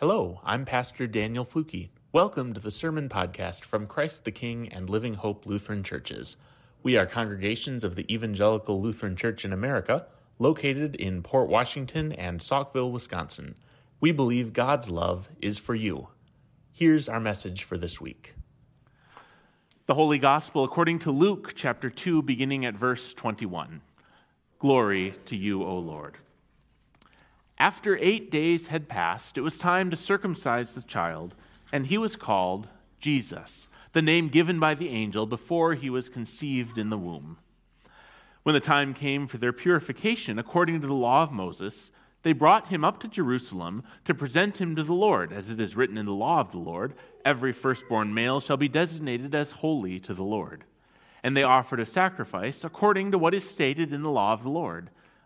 Hello, I'm Pastor Daniel Fluke. Welcome to the Sermon Podcast from Christ the King and Living Hope Lutheran Churches. We are congregations of the Evangelical Lutheran Church in America, located in Port Washington and Saukville, Wisconsin. We believe God's love is for you. Here's our message for this week. The Holy Gospel according to Luke chapter 2, beginning at verse 21. Glory to you, O Lord. After eight days had passed, it was time to circumcise the child, and he was called Jesus, the name given by the angel before he was conceived in the womb. When the time came for their purification according to the law of Moses, they brought him up to Jerusalem to present him to the Lord, as it is written in the law of the Lord every firstborn male shall be designated as holy to the Lord. And they offered a sacrifice according to what is stated in the law of the Lord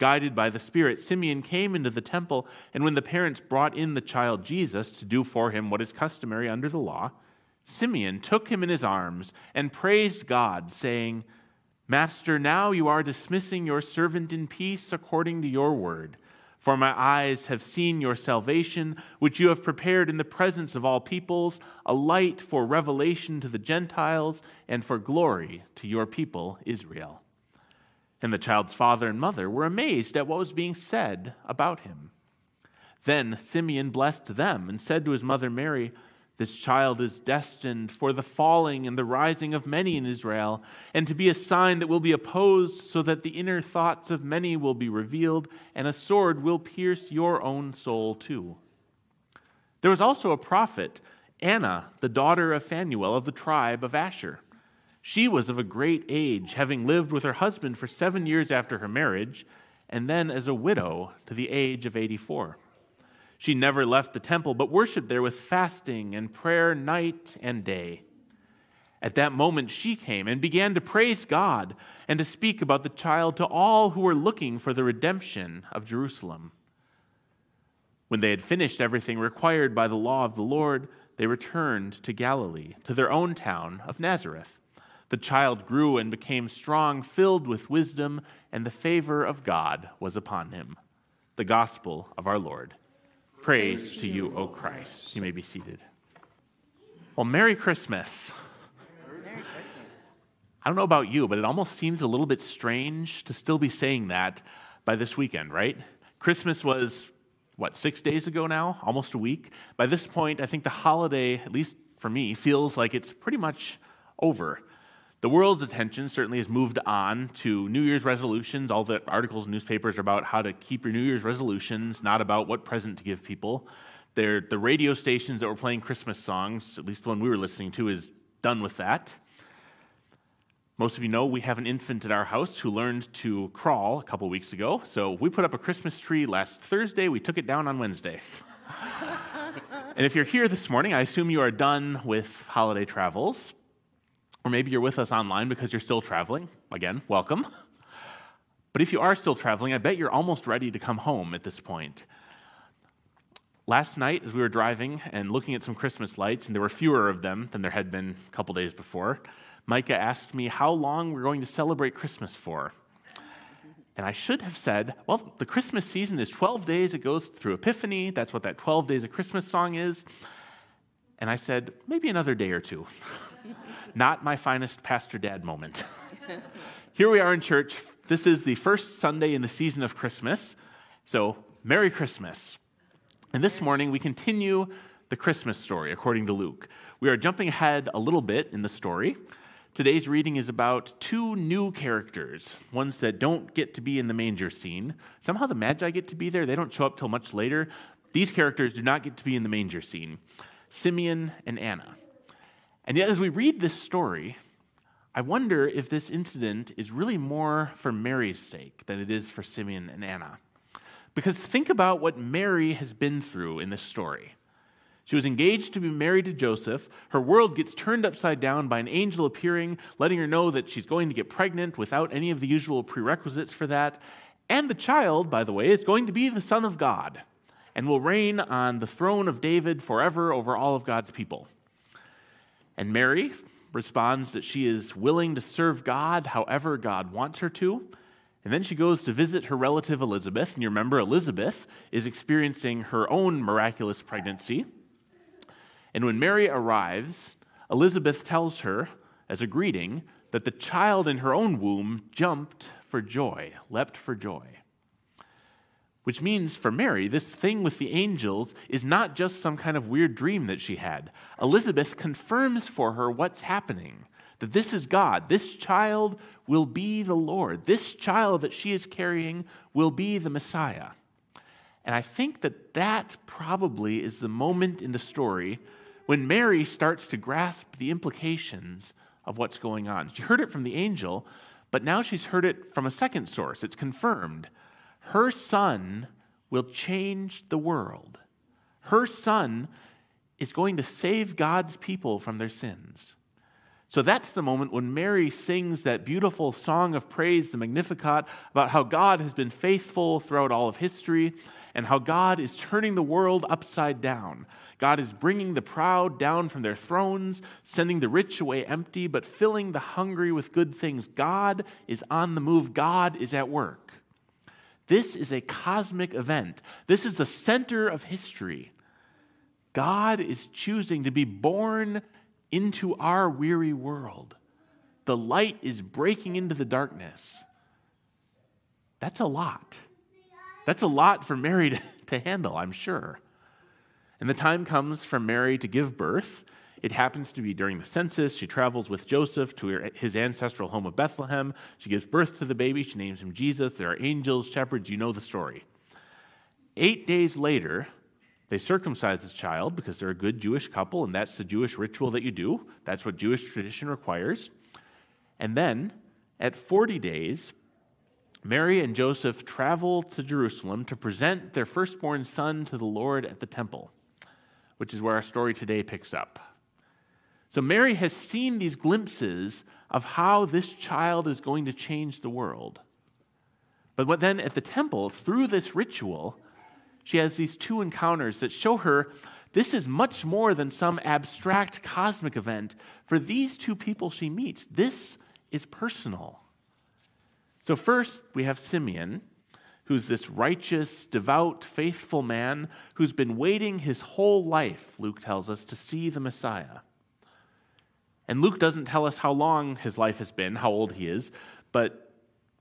Guided by the Spirit, Simeon came into the temple, and when the parents brought in the child Jesus to do for him what is customary under the law, Simeon took him in his arms and praised God, saying, Master, now you are dismissing your servant in peace according to your word. For my eyes have seen your salvation, which you have prepared in the presence of all peoples, a light for revelation to the Gentiles and for glory to your people, Israel. And the child's father and mother were amazed at what was being said about him. Then Simeon blessed them and said to his mother Mary, This child is destined for the falling and the rising of many in Israel, and to be a sign that will be opposed, so that the inner thoughts of many will be revealed, and a sword will pierce your own soul too. There was also a prophet, Anna, the daughter of Phanuel of the tribe of Asher. She was of a great age, having lived with her husband for seven years after her marriage, and then as a widow to the age of 84. She never left the temple, but worshiped there with fasting and prayer night and day. At that moment, she came and began to praise God and to speak about the child to all who were looking for the redemption of Jerusalem. When they had finished everything required by the law of the Lord, they returned to Galilee, to their own town of Nazareth. The child grew and became strong, filled with wisdom, and the favor of God was upon him. The gospel of our Lord. Praise, Praise to you, O Christ. You may be seated. Well, Merry Christmas. Merry Christmas. I don't know about you, but it almost seems a little bit strange to still be saying that by this weekend, right? Christmas was, what, six days ago now? Almost a week. By this point, I think the holiday, at least for me, feels like it's pretty much over. The world's attention certainly has moved on to New Year's resolutions. All the articles in newspapers are about how to keep your New Year's resolutions, not about what present to give people. They're, the radio stations that were playing Christmas songs, at least the one we were listening to, is done with that. Most of you know we have an infant at our house who learned to crawl a couple weeks ago. So we put up a Christmas tree last Thursday. We took it down on Wednesday. and if you're here this morning, I assume you are done with holiday travels. Or maybe you're with us online because you're still traveling. Again, welcome. But if you are still traveling, I bet you're almost ready to come home at this point. Last night, as we were driving and looking at some Christmas lights, and there were fewer of them than there had been a couple days before, Micah asked me how long we're going to celebrate Christmas for. And I should have said, well, the Christmas season is 12 days. It goes through Epiphany. That's what that 12 Days of Christmas song is. And I said, maybe another day or two. Not my finest pastor dad moment. Here we are in church. This is the first Sunday in the season of Christmas. So, Merry Christmas. And this morning we continue the Christmas story according to Luke. We are jumping ahead a little bit in the story. Today's reading is about two new characters, ones that don't get to be in the manger scene. Somehow the Magi get to be there, they don't show up till much later. These characters do not get to be in the manger scene Simeon and Anna. And yet, as we read this story, I wonder if this incident is really more for Mary's sake than it is for Simeon and Anna. Because think about what Mary has been through in this story. She was engaged to be married to Joseph. Her world gets turned upside down by an angel appearing, letting her know that she's going to get pregnant without any of the usual prerequisites for that. And the child, by the way, is going to be the Son of God and will reign on the throne of David forever over all of God's people. And Mary responds that she is willing to serve God however God wants her to. And then she goes to visit her relative Elizabeth. And you remember, Elizabeth is experiencing her own miraculous pregnancy. And when Mary arrives, Elizabeth tells her, as a greeting, that the child in her own womb jumped for joy, leapt for joy. Which means for Mary, this thing with the angels is not just some kind of weird dream that she had. Elizabeth confirms for her what's happening that this is God. This child will be the Lord. This child that she is carrying will be the Messiah. And I think that that probably is the moment in the story when Mary starts to grasp the implications of what's going on. She heard it from the angel, but now she's heard it from a second source. It's confirmed. Her son will change the world. Her son is going to save God's people from their sins. So that's the moment when Mary sings that beautiful song of praise, the Magnificat, about how God has been faithful throughout all of history and how God is turning the world upside down. God is bringing the proud down from their thrones, sending the rich away empty, but filling the hungry with good things. God is on the move, God is at work. This is a cosmic event, this is the center of history. God is choosing to be born into our weary world. The light is breaking into the darkness. That's a lot. That's a lot for Mary to, to handle, I'm sure. And the time comes for Mary to give birth. It happens to be during the census. She travels with Joseph to his ancestral home of Bethlehem. She gives birth to the baby. She names him Jesus. There are angels, shepherds. You know the story. Eight days later, they circumcise this child because they're a good Jewish couple, and that's the Jewish ritual that you do. That's what Jewish tradition requires. And then, at 40 days, Mary and Joseph travel to Jerusalem to present their firstborn son to the Lord at the temple which is where our story today picks up. So Mary has seen these glimpses of how this child is going to change the world. But then at the temple, through this ritual, she has these two encounters that show her this is much more than some abstract cosmic event. For these two people she meets, this is personal. So, first, we have Simeon, who's this righteous, devout, faithful man who's been waiting his whole life, Luke tells us, to see the Messiah. And Luke doesn't tell us how long his life has been, how old he is, but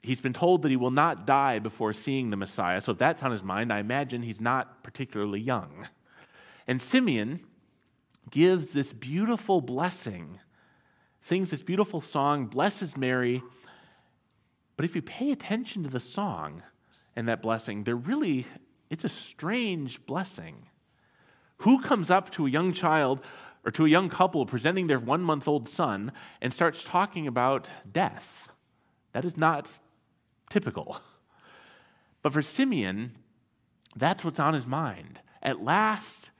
he's been told that he will not die before seeing the Messiah. So if that's on his mind, I imagine he's not particularly young. And Simeon gives this beautiful blessing, sings this beautiful song, blesses Mary. But if you pay attention to the song, and that blessing, they're really, it's a strange blessing. Who comes up to a young child or to a young couple presenting their one month old son and starts talking about death? That is not typical. But for Simeon, that's what's on his mind. At last,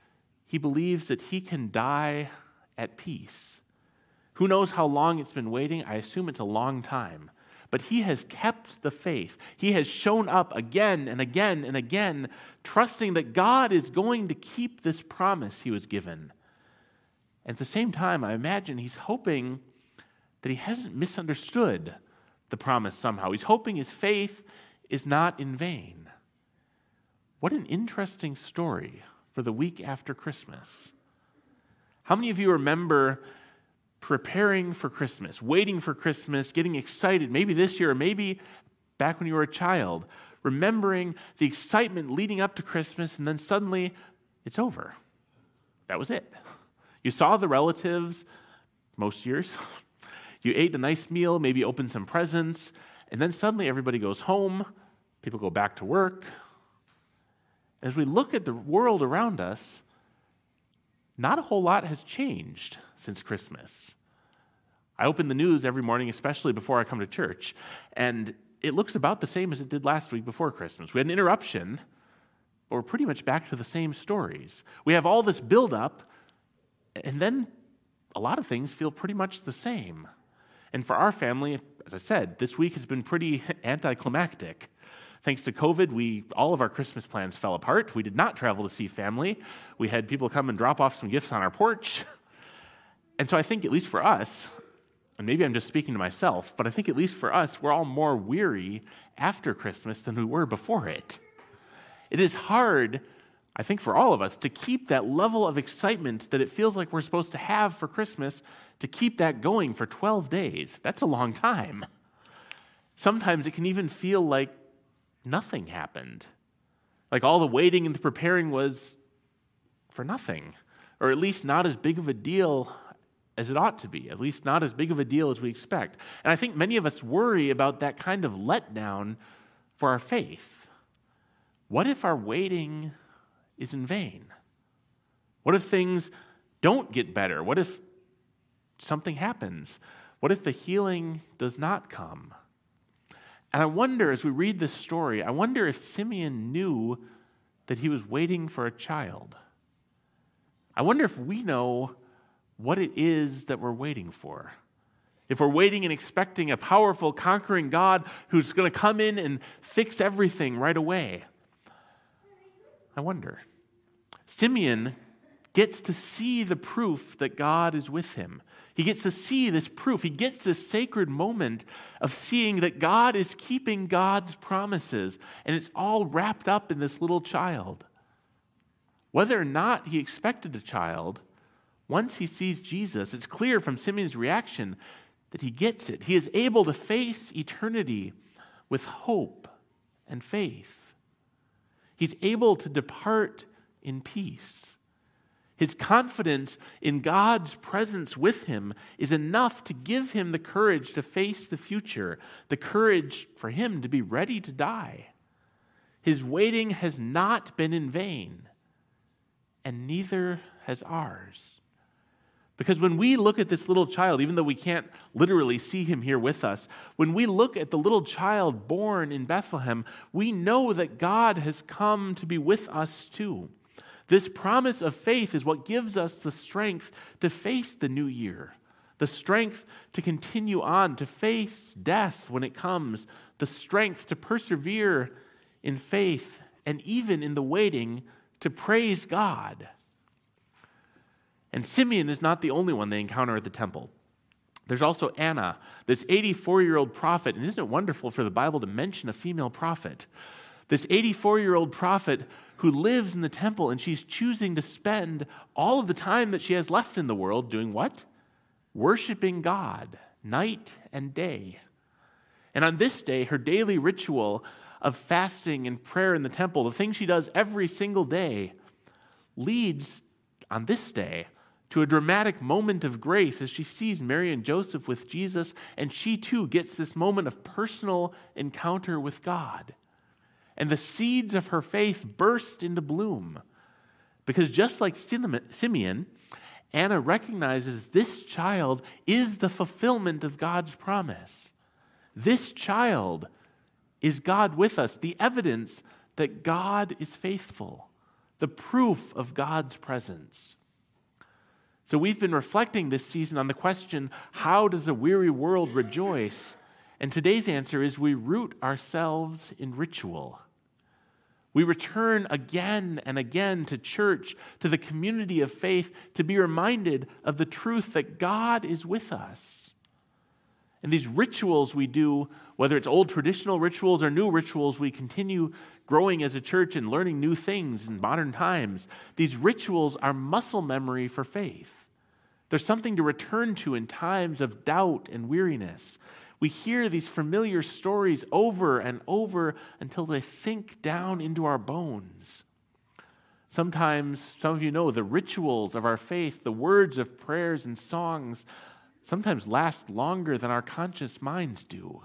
he believes that he can die at peace. Who knows how long it's been waiting? I assume it's a long time. But he has kept the faith. He has shown up again and again and again, trusting that God is going to keep this promise he was given. At the same time, I imagine he's hoping that he hasn't misunderstood the promise somehow. He's hoping his faith is not in vain. What an interesting story for the week after Christmas. How many of you remember preparing for Christmas, waiting for Christmas, getting excited, maybe this year, maybe back when you were a child, remembering the excitement leading up to Christmas, and then suddenly it's over. That was it. You saw the relatives most years. You ate a nice meal, maybe opened some presents, and then suddenly everybody goes home, people go back to work. As we look at the world around us, not a whole lot has changed since Christmas. I open the news every morning, especially before I come to church, and it looks about the same as it did last week before Christmas. We had an interruption, but we're pretty much back to the same stories. We have all this buildup, and then a lot of things feel pretty much the same. And for our family, as I said, this week has been pretty anticlimactic. Thanks to COVID, we all of our Christmas plans fell apart. We did not travel to see family. We had people come and drop off some gifts on our porch. And so I think, at least for us, and maybe I'm just speaking to myself, but I think at least for us, we're all more weary after Christmas than we were before it. It is hard, I think, for all of us to keep that level of excitement that it feels like we're supposed to have for Christmas, to keep that going for 12 days. That's a long time. Sometimes it can even feel like nothing happened. Like all the waiting and the preparing was for nothing, or at least not as big of a deal as it ought to be, at least not as big of a deal as we expect. And I think many of us worry about that kind of letdown for our faith. What if our waiting is in vain? What if things don't get better? What if something happens? What if the healing does not come? And I wonder, as we read this story, I wonder if Simeon knew that he was waiting for a child. I wonder if we know what it is that we're waiting for. If we're waiting and expecting a powerful, conquering God who's going to come in and fix everything right away. I wonder. Simeon gets to see the proof that God is with him. He gets to see this proof. He gets this sacred moment of seeing that God is keeping God's promises, and it's all wrapped up in this little child. Whether or not he expected a child, once he sees Jesus, it's clear from Simeon's reaction that he gets it. He is able to face eternity with hope and faith. He's able to depart in peace. His confidence in God's presence with him is enough to give him the courage to face the future, the courage for him to be ready to die. His waiting has not been in vain, and neither has ours. Because when we look at this little child, even though we can't literally see him here with us, when we look at the little child born in Bethlehem, we know that God has come to be with us too. This promise of faith is what gives us the strength to face the new year, the strength to continue on, to face death when it comes, the strength to persevere in faith, and even in the waiting to praise God. And Simeon is not the only one they encounter at the temple. There's also Anna, this 84 year old prophet. And isn't it wonderful for the Bible to mention a female prophet? This 84 year old prophet who lives in the temple and she's choosing to spend all of the time that she has left in the world doing what? Worshiping God night and day. And on this day, her daily ritual of fasting and prayer in the temple, the thing she does every single day, leads on this day to a dramatic moment of grace as she sees Mary and Joseph with Jesus, and she too gets this moment of personal encounter with God and the seeds of her faith burst into bloom. Because just like Simeon, Anna recognizes this child is the fulfillment of God's promise. This child is God with us, the evidence that God is faithful, the proof of God's presence. So we've been reflecting this season on the question how does a weary world rejoice? And today's answer is we root ourselves in ritual. We return again and again to church, to the community of faith, to be reminded of the truth that God is with us. And these rituals we do, whether it's old traditional rituals or new rituals, we continue growing as a church and learning new things in modern times. These rituals are muscle memory for faith. There's something to return to in times of doubt and weariness. We hear these familiar stories over and over until they sink down into our bones. Sometimes, some of you know, the rituals of our faith, the words of prayers and songs, sometimes last longer than our conscious minds do.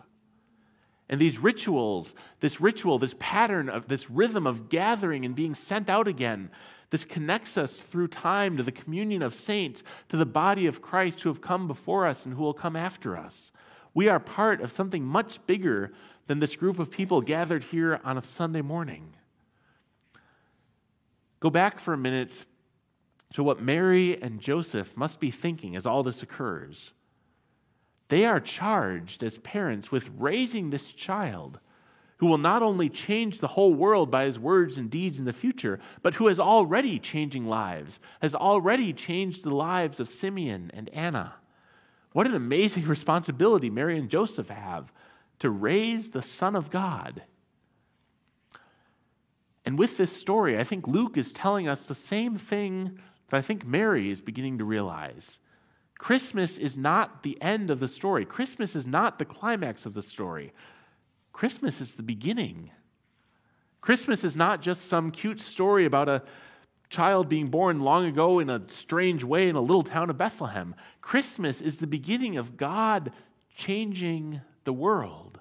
And these rituals, this ritual, this pattern of this rhythm of gathering and being sent out again, this connects us through time to the communion of saints, to the body of Christ who have come before us and who will come after us. We are part of something much bigger than this group of people gathered here on a Sunday morning. Go back for a minute to what Mary and Joseph must be thinking as all this occurs. They are charged as parents with raising this child who will not only change the whole world by his words and deeds in the future, but who is already changing lives, has already changed the lives of Simeon and Anna. What an amazing responsibility Mary and Joseph have to raise the Son of God. And with this story, I think Luke is telling us the same thing that I think Mary is beginning to realize. Christmas is not the end of the story. Christmas is not the climax of the story. Christmas is the beginning. Christmas is not just some cute story about a child being born long ago in a strange way in a little town of Bethlehem. Christmas is the beginning of God changing the world.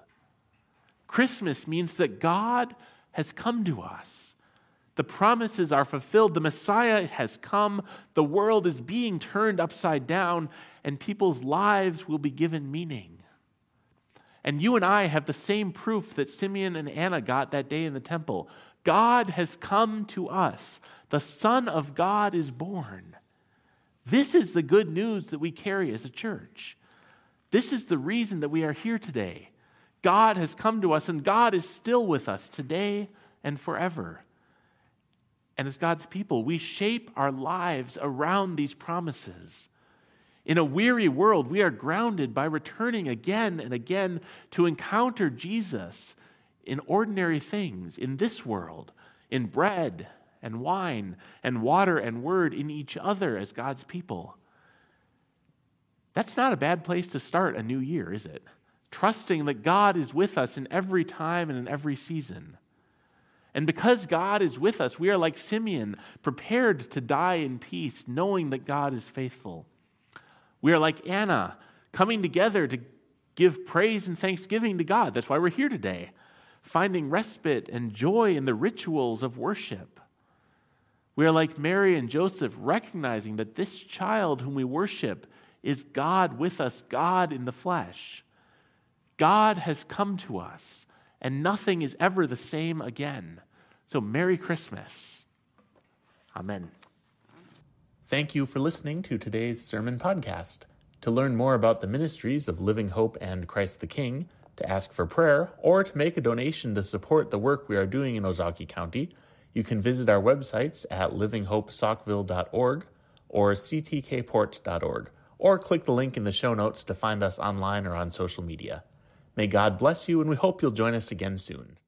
Christmas means that God has come to us. The promises are fulfilled. The Messiah has come. The world is being turned upside down, and people's lives will be given meaning. And you and I have the same proof that Simeon and Anna got that day in the temple. God has come to us. The Son of God is born. This is the good news that we carry as a church. This is the reason that we are here today. God has come to us, and God is still with us today and forever. And as God's people, we shape our lives around these promises. In a weary world, we are grounded by returning again and again to encounter Jesus in ordinary things in this world, in bread and wine and water and word, in each other as God's people. That's not a bad place to start a new year, is it? Trusting that God is with us in every time and in every season. And because God is with us, we are like Simeon, prepared to die in peace, knowing that God is faithful. We are like Anna, coming together to give praise and thanksgiving to God. That's why we're here today, finding respite and joy in the rituals of worship. We are like Mary and Joseph, recognizing that this child whom we worship is God with us, God in the flesh. God has come to us, and nothing is ever the same again. So, Merry Christmas. Amen. Thank you for listening to today's sermon podcast. To learn more about the ministries of Living Hope and Christ the King, to ask for prayer, or to make a donation to support the work we are doing in Ozaukee County, you can visit our websites at livinghopesaukville.org or ctkport.org, or click the link in the show notes to find us online or on social media. May God bless you, and we hope you'll join us again soon.